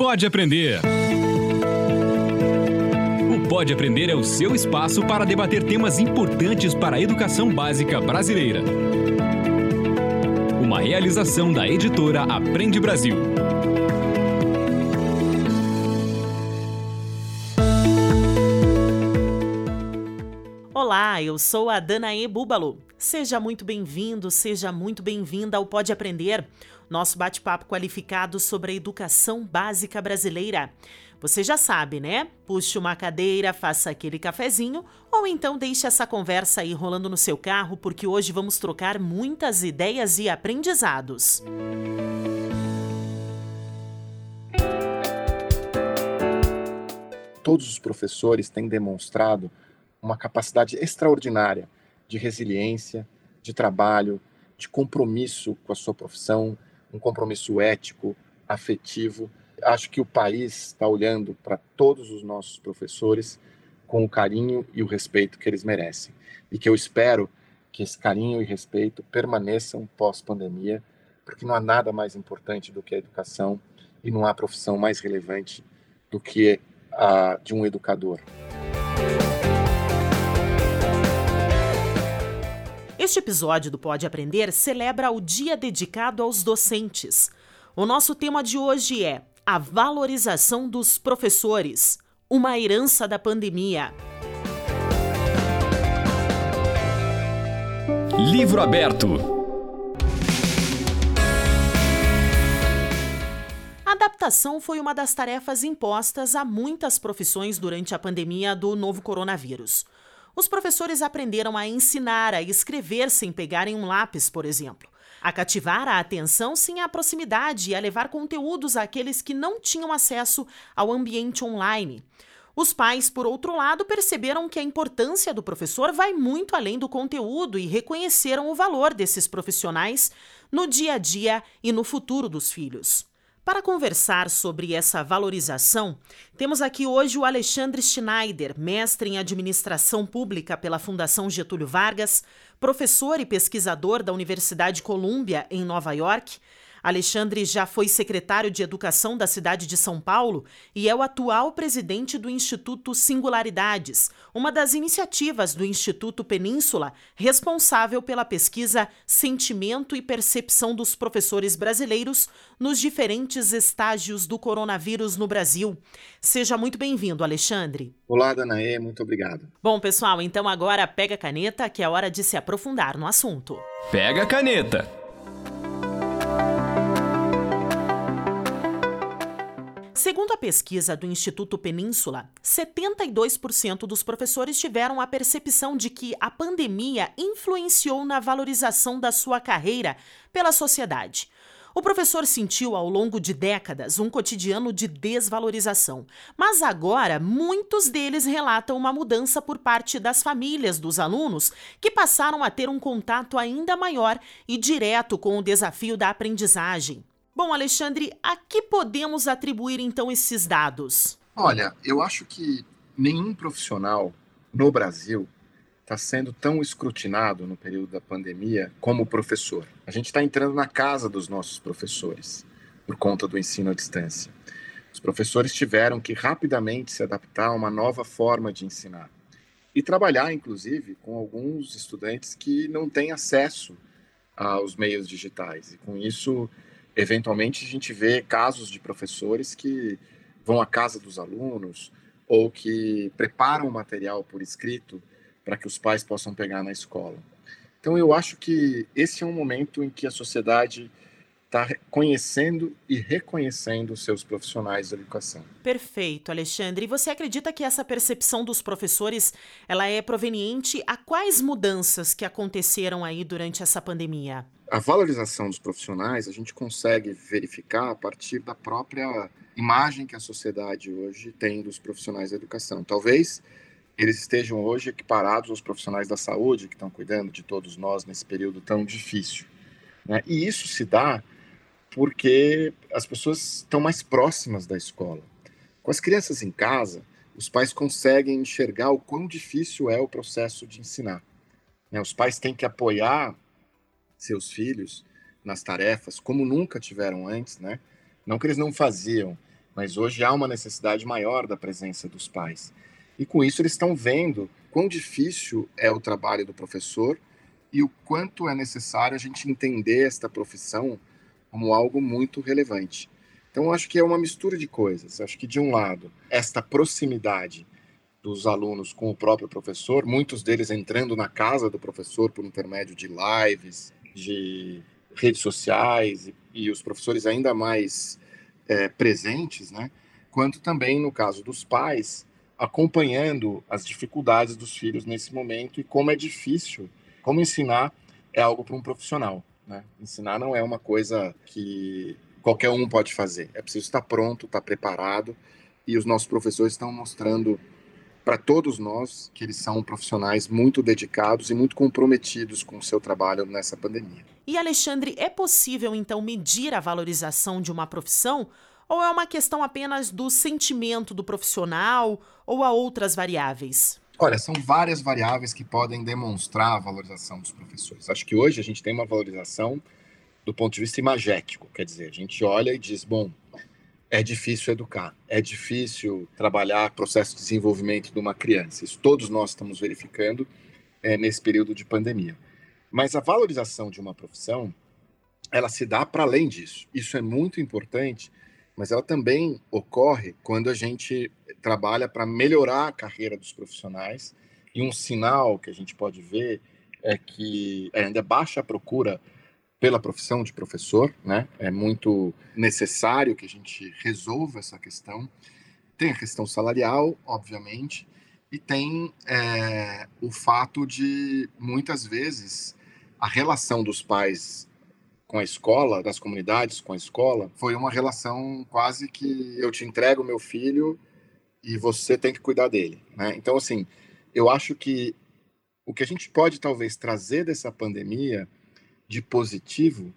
Pode Aprender. O Pode Aprender é o seu espaço para debater temas importantes para a educação básica brasileira. Uma realização da editora Aprende Brasil. Olá, eu sou a Danae Búbalo. Seja muito bem-vindo, seja muito bem-vinda ao Pode Aprender, nosso bate-papo qualificado sobre a educação básica brasileira. Você já sabe, né? Puxe uma cadeira, faça aquele cafezinho ou então deixe essa conversa aí rolando no seu carro, porque hoje vamos trocar muitas ideias e aprendizados. Todos os professores têm demonstrado uma capacidade extraordinária de resiliência, de trabalho, de compromisso com a sua profissão, um compromisso ético, afetivo. Acho que o país está olhando para todos os nossos professores com o carinho e o respeito que eles merecem. E que eu espero que esse carinho e respeito permaneçam pós-pandemia, porque não há nada mais importante do que a educação e não há profissão mais relevante do que a de um educador. Este episódio do Pode Aprender celebra o dia dedicado aos docentes. O nosso tema de hoje é a valorização dos professores, uma herança da pandemia. Livro aberto. A adaptação foi uma das tarefas impostas a muitas profissões durante a pandemia do novo coronavírus. Os professores aprenderam a ensinar a escrever sem pegarem um lápis, por exemplo, a cativar a atenção sem a proximidade e a levar conteúdos àqueles que não tinham acesso ao ambiente online. Os pais, por outro lado, perceberam que a importância do professor vai muito além do conteúdo e reconheceram o valor desses profissionais no dia a dia e no futuro dos filhos. Para conversar sobre essa valorização, temos aqui hoje o Alexandre Schneider, mestre em administração pública pela Fundação Getúlio Vargas, professor e pesquisador da Universidade Columbia, em Nova York, Alexandre já foi secretário de Educação da cidade de São Paulo e é o atual presidente do Instituto Singularidades, uma das iniciativas do Instituto Península, responsável pela pesquisa Sentimento e Percepção dos Professores Brasileiros nos diferentes estágios do coronavírus no Brasil. Seja muito bem-vindo, Alexandre. Olá, Danaê, muito obrigado. Bom, pessoal, então agora pega a caneta que é hora de se aprofundar no assunto. Pega a caneta. Segundo a pesquisa do Instituto Península, 72% dos professores tiveram a percepção de que a pandemia influenciou na valorização da sua carreira pela sociedade. O professor sentiu ao longo de décadas um cotidiano de desvalorização, mas agora muitos deles relatam uma mudança por parte das famílias dos alunos que passaram a ter um contato ainda maior e direto com o desafio da aprendizagem. Bom, Alexandre, a que podemos atribuir então esses dados? Olha, eu acho que nenhum profissional no Brasil está sendo tão escrutinado no período da pandemia como o professor. A gente está entrando na casa dos nossos professores por conta do ensino à distância. Os professores tiveram que rapidamente se adaptar a uma nova forma de ensinar e trabalhar, inclusive, com alguns estudantes que não têm acesso aos meios digitais. E com isso, eventualmente a gente vê casos de professores que vão à casa dos alunos ou que preparam o material por escrito para que os pais possam pegar na escola. Então eu acho que esse é um momento em que a sociedade está conhecendo e reconhecendo os seus profissionais da educação. Perfeito, Alexandre. E você acredita que essa percepção dos professores ela é proveniente a quais mudanças que aconteceram aí durante essa pandemia? A valorização dos profissionais a gente consegue verificar a partir da própria imagem que a sociedade hoje tem dos profissionais da educação. Talvez eles estejam hoje equiparados aos profissionais da saúde que estão cuidando de todos nós nesse período tão difícil. Né? E isso se dá porque as pessoas estão mais próximas da escola. Com as crianças em casa, os pais conseguem enxergar o quão difícil é o processo de ensinar. Né? Os pais têm que apoiar seus filhos nas tarefas como nunca tiveram antes, né? Não que eles não faziam, mas hoje há uma necessidade maior da presença dos pais. E com isso eles estão vendo quão difícil é o trabalho do professor e o quanto é necessário a gente entender esta profissão como algo muito relevante. Então, acho que é uma mistura de coisas. Acho que, de um lado, esta proximidade dos alunos com o próprio professor, muitos deles entrando na casa do professor por intermédio de lives, de redes sociais, e, os professores ainda mais é, presentes, né? quanto também, no caso dos pais, acompanhando as dificuldades dos filhos nesse momento e como é difícil, como ensinar é algo para um profissional. Né? Ensinar não é uma coisa que qualquer um pode fazer. É preciso estar pronto, estar preparado. E os nossos professores estão mostrando para todos nós que eles são profissionais muito dedicados e muito comprometidos com o seu trabalho nessa pandemia. E Alexandre, é possível então medir a valorização de uma profissão? Ou é uma questão apenas do sentimento do profissional ou há outras variáveis? Olha, são várias variáveis que podem demonstrar a valorização dos professores. Acho que hoje a gente tem uma valorização do ponto de vista imagético, quer dizer, a gente olha e diz, bom, é difícil educar, é difícil trabalhar processo de desenvolvimento de uma criança. Isso todos nós estamos verificando é, nesse período de pandemia. Mas a valorização de uma profissão, ela se dá para além disso. Isso é muito importante, mas ela também ocorre quando a gente trabalha para melhorar a carreira dos profissionais. E um sinal que a gente pode ver é que ainda é baixa a procura pela profissão de professor, né? É muito necessário que a gente resolva essa questão. Tem a questão salarial, obviamente, e tem é, o fato de muitas vezes a relação dos pais com a escola, das comunidades com a escola, foi uma relação quase que eu te entrego meu filho e você tem que cuidar dele, né? Então assim, eu acho que o que a gente pode talvez trazer dessa pandemia de positivo,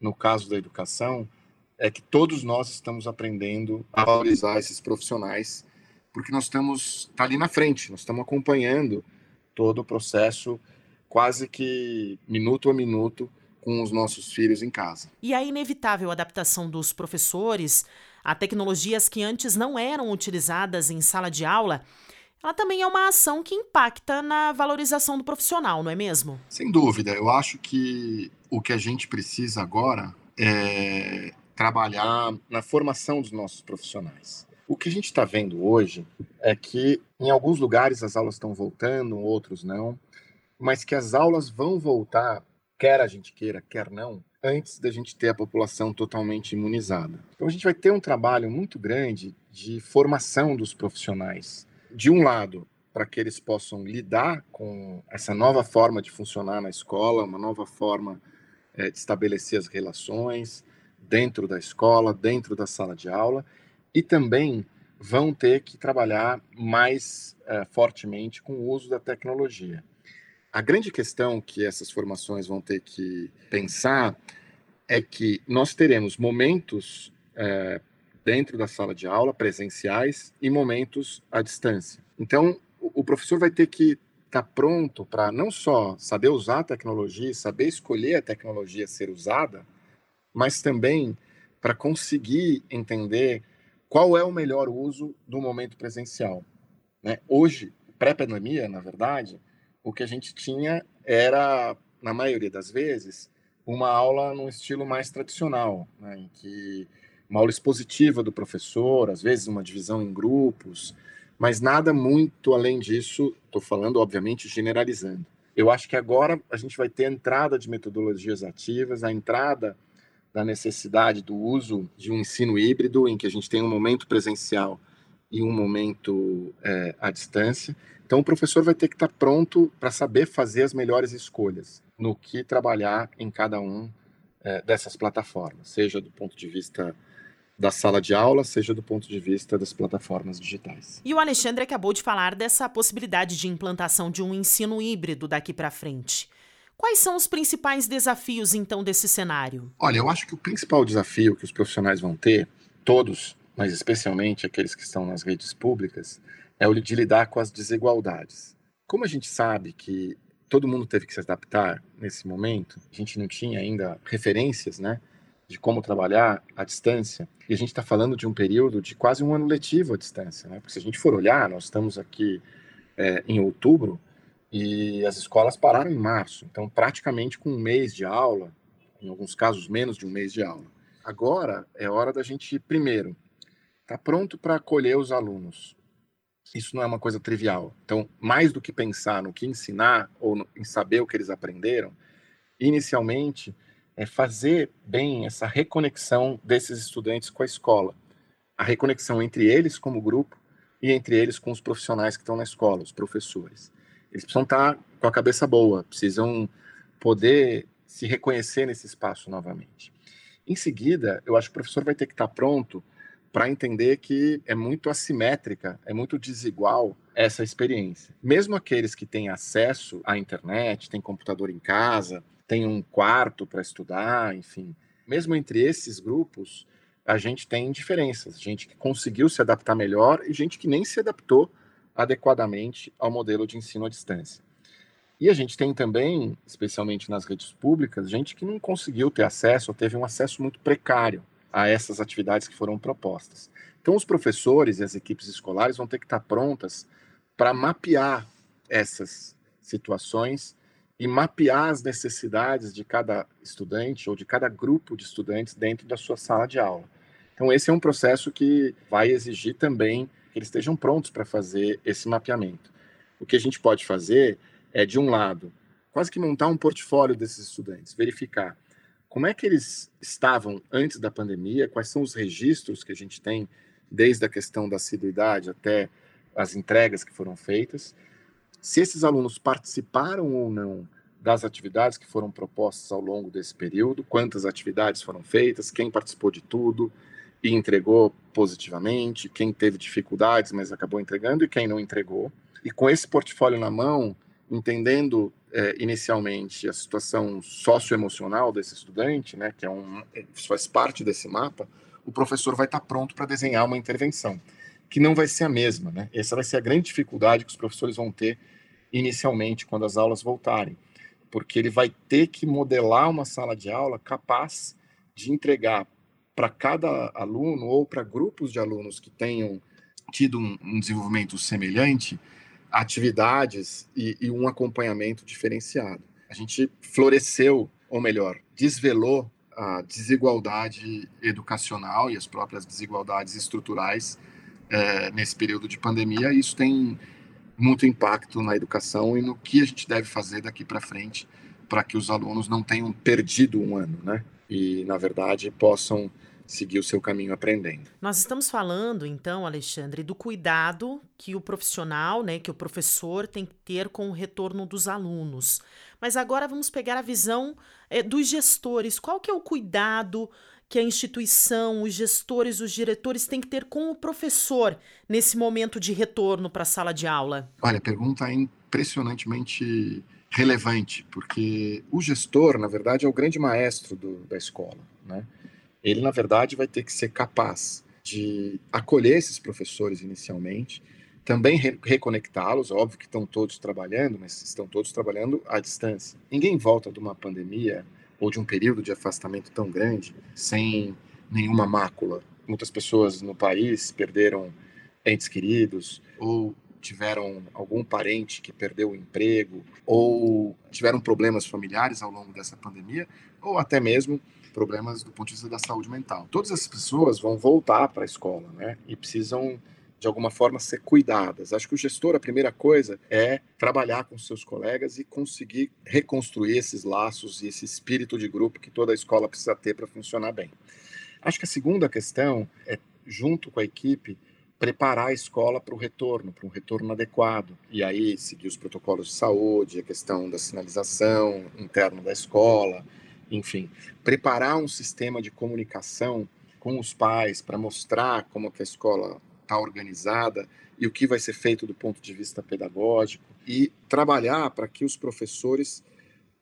no caso da educação, é que todos nós estamos aprendendo a valorizar esses profissionais, porque nós estamos tá ali na frente, nós estamos acompanhando todo o processo quase que minuto a minuto com os nossos filhos em casa. E a inevitável adaptação dos professores a tecnologias que antes não eram utilizadas em sala de aula ela também é uma ação que impacta na valorização do profissional, não é mesmo? Sem dúvida. Eu acho que o que a gente precisa agora é trabalhar na formação dos nossos profissionais. O que a gente está vendo hoje é que em alguns lugares as aulas estão voltando, outros não, mas que as aulas vão voltar, quer a gente queira, quer não, antes da gente ter a população totalmente imunizada. Então a gente vai ter um trabalho muito grande de formação dos profissionais de um lado, para que eles possam lidar com essa nova forma de funcionar na escola, uma nova forma é, de estabelecer as relações dentro da escola, dentro da sala de aula, e também vão ter que trabalhar mais é, fortemente com o uso da tecnologia. A grande questão que essas formações vão ter que pensar é que nós teremos momentos é, dentro da sala de aula, presenciais, e momentos à distância. Então, o professor vai ter que estar tá pronto para não só saber usar a tecnologia, saber escolher a tecnologia a ser usada, mas também para conseguir entender qual é o melhor uso do momento presencial. Né? Hoje, pré-pandemia, na verdade, o que a gente tinha era, na maioria das vezes, uma aula num estilo mais tradicional, né? em que uma aula expositiva do professor, às vezes uma divisão em grupos, mas nada muito além disso, estou falando, obviamente, generalizando. Eu acho que agora a gente vai ter a entrada de metodologias ativas, a entrada da necessidade do uso de um ensino híbrido, em que a gente tem um momento presencial e um momento é, à distância. Então, o professor vai ter que estar pronto para saber fazer as melhores escolhas no que trabalhar em cada um é, dessas plataformas, seja do ponto de vista da sala de aula, seja do ponto de vista das plataformas digitais. E o Alexandre acabou de falar dessa possibilidade de implantação de um ensino híbrido daqui para frente. Quais são os principais desafios, então, desse cenário? Olha, eu acho que o principal desafio que os profissionais vão ter, todos, mas especialmente aqueles que estão nas redes públicas, é o de lidar com as desigualdades. Como a gente sabe que todo mundo teve que se adaptar nesse momento, a gente não tinha ainda referências, né? de como trabalhar à distância. E a gente está falando de um período de quase um ano letivo à distância, né? Porque se a gente for olhar, nós estamos aqui é, em outubro e as escolas pararam em março, então praticamente com um mês de aula, em alguns casos menos de um mês de aula. Agora é hora da gente, primeiro, estar tá pronto para acolher os alunos. Isso não é uma coisa trivial. Então, mais do que pensar no que ensinar ou no, em saber o que eles aprenderam, inicialmente é fazer bem essa reconexão desses estudantes com a escola. A reconexão entre eles como grupo e entre eles com os profissionais que estão na escola, os professores. Eles precisam estar com a cabeça boa, precisam poder se reconhecer nesse espaço novamente. Em seguida, eu acho que o professor vai ter que estar pronto para entender que é muito assimétrica, é muito desigual essa experiência. Mesmo aqueles que têm acesso à internet, têm computador em casa, tem um quarto para estudar, enfim. Mesmo entre esses grupos, a gente tem diferenças. Gente que conseguiu se adaptar melhor e gente que nem se adaptou adequadamente ao modelo de ensino à distância. E a gente tem também, especialmente nas redes públicas, gente que não conseguiu ter acesso ou teve um acesso muito precário a essas atividades que foram propostas. Então, os professores e as equipes escolares vão ter que estar prontas para mapear essas situações e mapear as necessidades de cada estudante ou de cada grupo de estudantes dentro da sua sala de aula. Então, esse é um processo que vai exigir também que eles estejam prontos para fazer esse mapeamento. O que a gente pode fazer é, de um lado, quase que montar um portfólio desses estudantes, verificar como é que eles estavam antes da pandemia, quais são os registros que a gente tem, desde a questão da assiduidade até as entregas que foram feitas, se esses alunos participaram ou não das atividades que foram propostas ao longo desse período, quantas atividades foram feitas, quem participou de tudo e entregou positivamente, quem teve dificuldades, mas acabou entregando? E quem não entregou. E com esse portfólio na mão, entendendo é, inicialmente a situação socioemocional desse estudante, né, que é um, faz parte desse mapa, o professor vai estar pronto para desenhar uma intervenção, que não vai ser a mesma. Né? Essa vai ser a grande dificuldade que os professores vão ter inicialmente, quando as aulas voltarem, porque ele vai ter que modelar uma sala de aula capaz de entregar para cada aluno ou para grupos de alunos que tenham tido um, um desenvolvimento semelhante, atividades e, e, um acompanhamento diferenciado. A gente floresceu, ou melhor, desvelou a desigualdade educacional e as próprias desigualdades estruturais é, nesse período de pandemia. Isso tem muito impacto na educação e no que a gente deve fazer daqui para frente para que os alunos não tenham perdido um ano, né? E, na verdade, possam seguir o seu caminho aprendendo. Nós estamos falando, então, Alexandre, do cuidado que o profissional, né, que o professor tem que ter com o retorno dos alunos. Mas agora vamos pegar a visão é, dos gestores. Qual que é o cuidado que a instituição, os gestores, os diretores têm que ter com o professor nesse momento de retorno para a sala de aula? Olha, a pergunta é impressionantemente relevante, porque o gestor, na verdade, é o grande maestro do, da escola, né? Ele, na verdade, vai ter que ser capaz de acolher esses professores inicialmente, também re reconectá-los, óbvio que estão todos trabalhando, mas estão todos trabalhando à distância. Ninguém volta de uma pandemia ou de um período de afastamento tão grande sem nenhuma mácula. Muitas pessoas no país perderam entes queridos ou tiveram algum parente que perdeu o emprego ou tiveram problemas familiares ao longo dessa pandemia ou até mesmo problemas do ponto de vista da saúde mental. Todas essas pessoas vão voltar para a escola, né? E precisam de alguma forma ser cuidadas. Acho que o gestor, a primeira coisa é trabalhar com seus colegas e conseguir reconstruir esses laços e esse espírito de grupo que toda a escola precisa ter para funcionar bem. Acho que a segunda questão é, junto com a equipe, preparar a escola para o retorno, para um retorno adequado. E aí seguir os protocolos de saúde, a questão da sinalização interna da escola, enfim, preparar um sistema de comunicação com os pais para mostrar como que a escola está organizada e o que vai ser feito do ponto de vista pedagógico e trabalhar para que os professores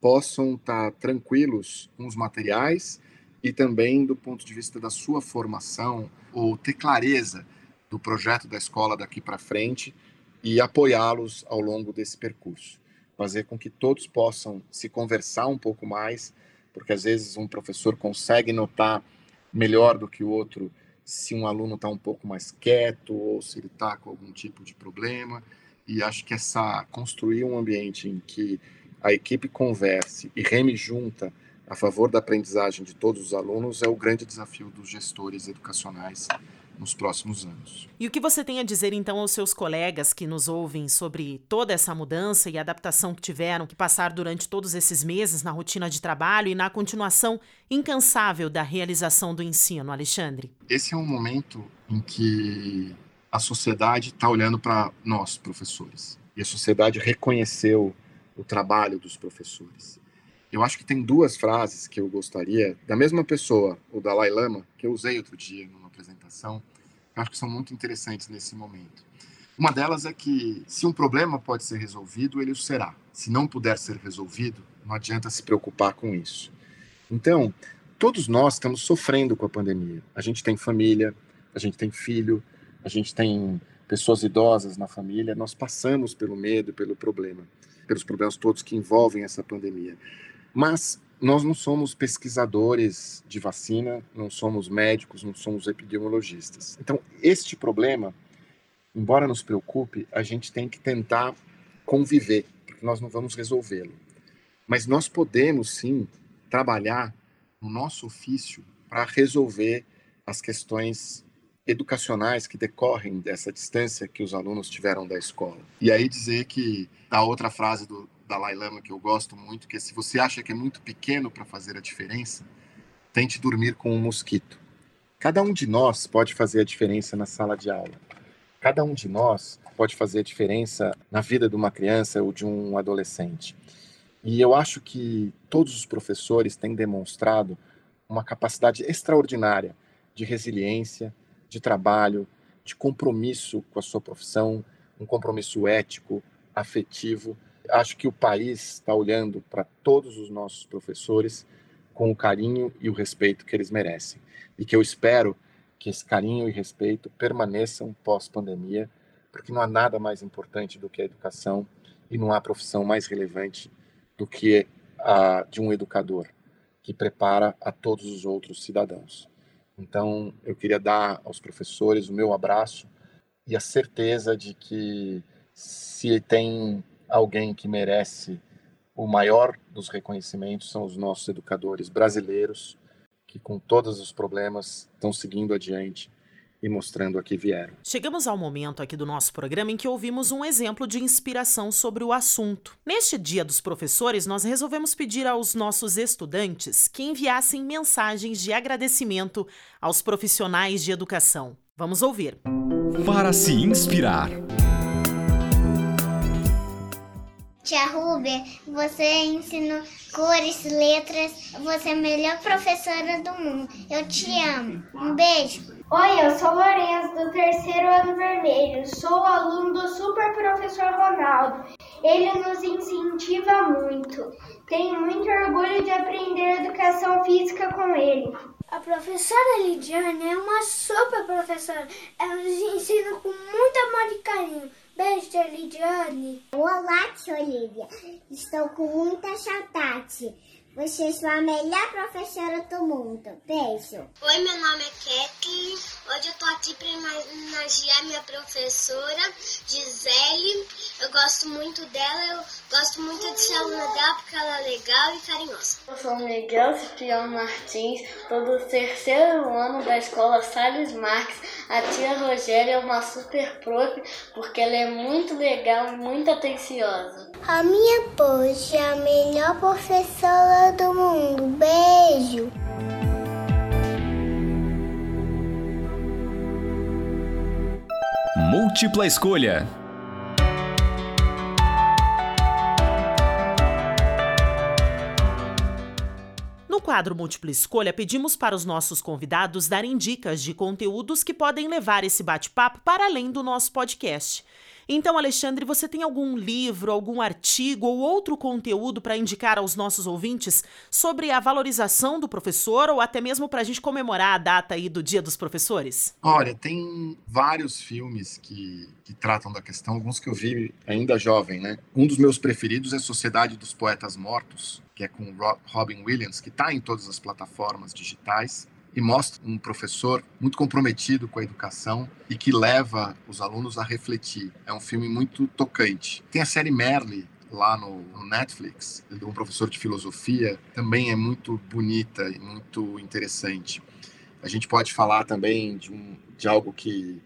possam estar tá tranquilos com os materiais e também do ponto de vista da sua formação ou ter clareza do projeto da escola daqui para frente e apoiá-los ao longo desse percurso, fazer com que todos possam se conversar um pouco mais porque às vezes um professor consegue notar melhor do que o outro se um aluno está um pouco mais quieto ou se ele está com algum tipo de problema. E acho que essa construir um ambiente em que a equipe converse e reme junta a favor da aprendizagem de todos os alunos é o grande desafio dos gestores educacionais nos próximos anos. E o que você tem a dizer então aos seus colegas que nos ouvem sobre toda essa mudança e adaptação que tiveram que passar durante todos esses meses na rotina de trabalho e na continuação incansável da realização do ensino, Alexandre? Esse é um momento em que a sociedade está olhando para nós, professores, e a sociedade reconheceu o trabalho dos professores. Eu acho que tem duas frases que eu gostaria, da mesma pessoa, o Dalai Lama, que eu usei outro dia numa apresentação, que acho que são muito interessantes nesse momento. Uma delas é que se um problema pode ser resolvido, ele o será. Se não puder ser resolvido, não adianta se preocupar com isso. Então, todos nós estamos sofrendo com a pandemia. A gente tem família, a gente tem filho, a gente tem pessoas idosas na família, nós passamos pelo medo, pelo problema, pelos problemas todos que envolvem essa pandemia. Mas nós não somos pesquisadores de vacina, não somos médicos, não somos epidemiologistas. Então, este problema, embora nos preocupe, a gente tem que tentar conviver, porque nós não vamos resolvê-lo. Mas nós podemos sim trabalhar no nosso ofício para resolver as questões educacionais que decorrem dessa distância que os alunos tiveram da escola. E aí dizer que a outra frase do Dalai Lama que eu gosto muito, que é se você acha que é muito pequeno para fazer a diferença, tente dormir com um mosquito. Cada um de nós pode fazer a diferença na sala de aula. Cada um de nós pode fazer a diferença na vida de uma criança ou de um adolescente. E eu acho que todos os professores têm demonstrado uma capacidade extraordinária de resiliência, de trabalho, de compromisso com a sua profissão, um compromisso ético, afetivo acho que o país está olhando para todos os nossos professores com o carinho e o respeito que eles merecem. E que eu espero que esse carinho e respeito permaneçam pós-pandemia, porque não há nada mais importante do que a educação e não há profissão mais relevante do que a de um educador, que prepara a todos os outros cidadãos. Então, eu queria dar aos professores o meu abraço e a certeza de que se tem alguém que merece o maior dos reconhecimentos são os nossos educadores brasileiros, que com todos os problemas estão seguindo adiante e mostrando a que vieram. Chegamos ao momento aqui do nosso programa em que ouvimos um exemplo de inspiração sobre o assunto. Neste Dia dos Professores, nós resolvemos pedir aos nossos estudantes que enviassem mensagens de agradecimento aos profissionais de educação. Vamos ouvir. Para se inspirar. Tia Ruber, você ensinou cores, letras, você é a melhor professora do mundo. Eu te amo. Um beijo. Oi, eu sou Lourenço, do terceiro ano vermelho. Sou aluno do super professor Ronaldo. Ele nos incentiva muito. Tenho muito orgulho de aprender educação física com ele. A professora Lidiane é uma super professora. Ela nos ensina com muito amor e carinho. Beijo, Lidiane. Olá, tia Olivia. Estou com muita saudade. Você é a melhor professora do mundo. Beijo. Oi, meu nome é Kathleen. Hoje eu tô aqui para homenagear minha professora, Gisele. Eu gosto muito dela, eu gosto muito de ser aluna dela porque ela é legal e carinhosa. Eu sou Miguel Cipriano Martins, sou do terceiro ano da escola Salles Marques. A tia Rogéria é uma super prof porque ela é muito legal e muito atenciosa. A minha poxa é a melhor professora do mundo. Beijo! Múltipla escolha. No quadro Múltipla Escolha, pedimos para os nossos convidados darem dicas de conteúdos que podem levar esse bate-papo para além do nosso podcast. Então, Alexandre, você tem algum livro, algum artigo ou outro conteúdo para indicar aos nossos ouvintes sobre a valorização do professor ou até mesmo para a gente comemorar a data aí do Dia dos Professores? Olha, tem vários filmes que, que tratam da questão, alguns que eu vi ainda jovem, né? Um dos meus preferidos é Sociedade dos Poetas Mortos, que é com Robin Williams, que está em todas as plataformas digitais e mostra um professor muito comprometido com a educação e que leva os alunos a refletir. É um filme muito tocante. Tem a série Merle lá no, Netflix, de um professor de filosofia, também é muito bonita e muito interessante. A gente pode falar também de, um, de algo que,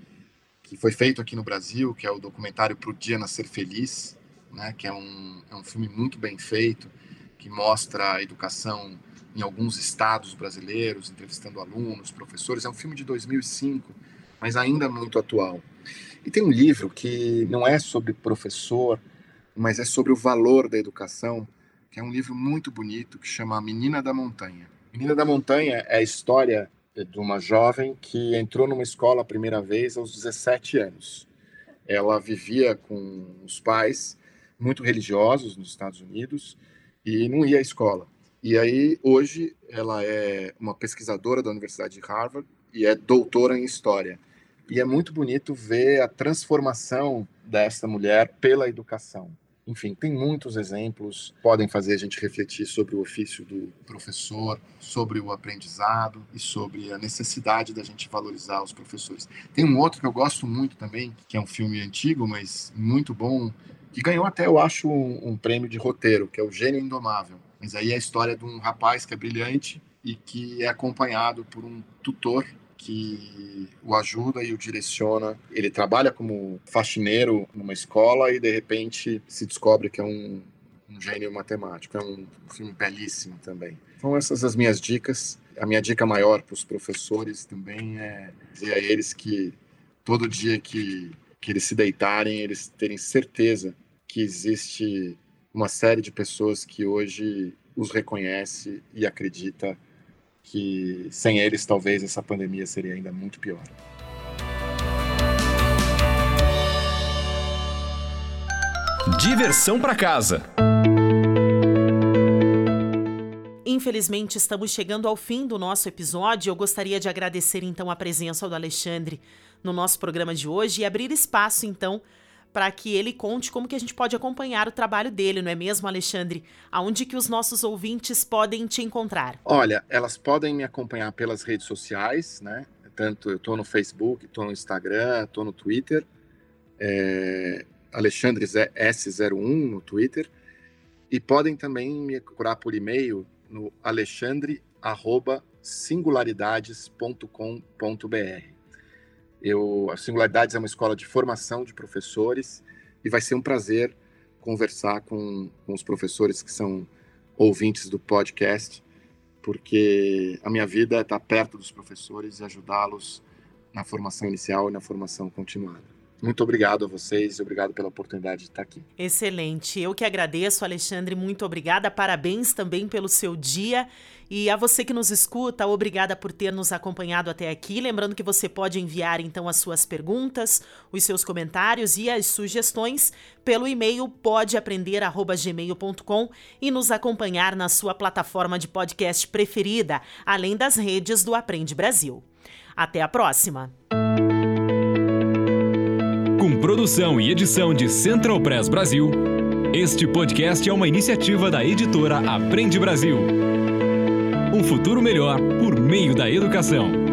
que foi feito aqui no Brasil, que é o documentário Pro Dia Nascer Feliz, né, que é um, é um filme muito bem feito, que mostra a educação em alguns estados brasileiros, entrevistando alunos, professores. É um filme de 2005, mas ainda muito atual. E tem um livro que não é sobre professor, mas é sobre o valor da educação, que é um livro muito bonito que chama Menina da Montanha. Menina da Montanha é a história de uma jovem que entrou numa escola a primeira vez aos 17 anos. Ela vivia com os pais muito religiosos nos Estados Unidos e não ia à escola. E aí, hoje, ela é uma pesquisadora da Universidade de Harvard e é doutora em História. E é muito bonito ver a transformação dessa mulher pela educação. Enfim, tem muitos exemplos, podem fazer a gente refletir sobre o ofício do professor, sobre o aprendizado e sobre a necessidade da gente valorizar os professores. Tem um outro que eu gosto muito também, que é um filme antigo, mas muito bom, que ganhou até, eu acho, um, um prêmio de roteiro, que é o Gênio Indomável mas aí é a história de um rapaz que é brilhante e que é acompanhado por um tutor que o ajuda e o direciona. Ele trabalha como faxineiro numa escola e de repente se descobre que é um, um gênio matemático. É um filme belíssimo também. Então essas as minhas dicas. A minha dica maior para os professores também é dizer a eles que todo dia que, que eles se deitarem, eles terem certeza que existe uma série de pessoas que hoje os reconhece e acredita que sem eles talvez essa pandemia seria ainda muito pior. Diversão para casa. Infelizmente, estamos chegando ao fim do nosso episódio. Eu gostaria de agradecer então a presença do Alexandre no nosso programa de hoje e abrir espaço então para que ele conte como que a gente pode acompanhar o trabalho dele, não é mesmo, Alexandre? Aonde que os nossos ouvintes podem te encontrar? Olha, elas podem me acompanhar pelas redes sociais, né? Tanto eu estou no Facebook, estou no Instagram, estou no Twitter. É, Alexandre S01 no Twitter. E podem também me procurar por e-mail no alexandre@singularidades.com.br. Eu, a Singularidades é uma escola de formação de professores e vai ser um prazer conversar com, com os professores que são ouvintes do podcast, porque a minha vida é estar perto dos professores e ajudá-los na formação inicial e na formação continuada. Muito obrigado a vocês e obrigado pela oportunidade de estar aqui. Excelente. Eu que agradeço, Alexandre. Muito obrigada. Parabéns também pelo seu dia. E a você que nos escuta, obrigada por ter nos acompanhado até aqui. Lembrando que você pode enviar então as suas perguntas, os seus comentários e as sugestões pelo e-mail podeaprender@gmail.com e nos acompanhar na sua plataforma de podcast preferida, além das redes do Aprende Brasil. Até a próxima. Produção e edição de Central Press Brasil, este podcast é uma iniciativa da editora Aprende Brasil. Um futuro melhor por meio da educação.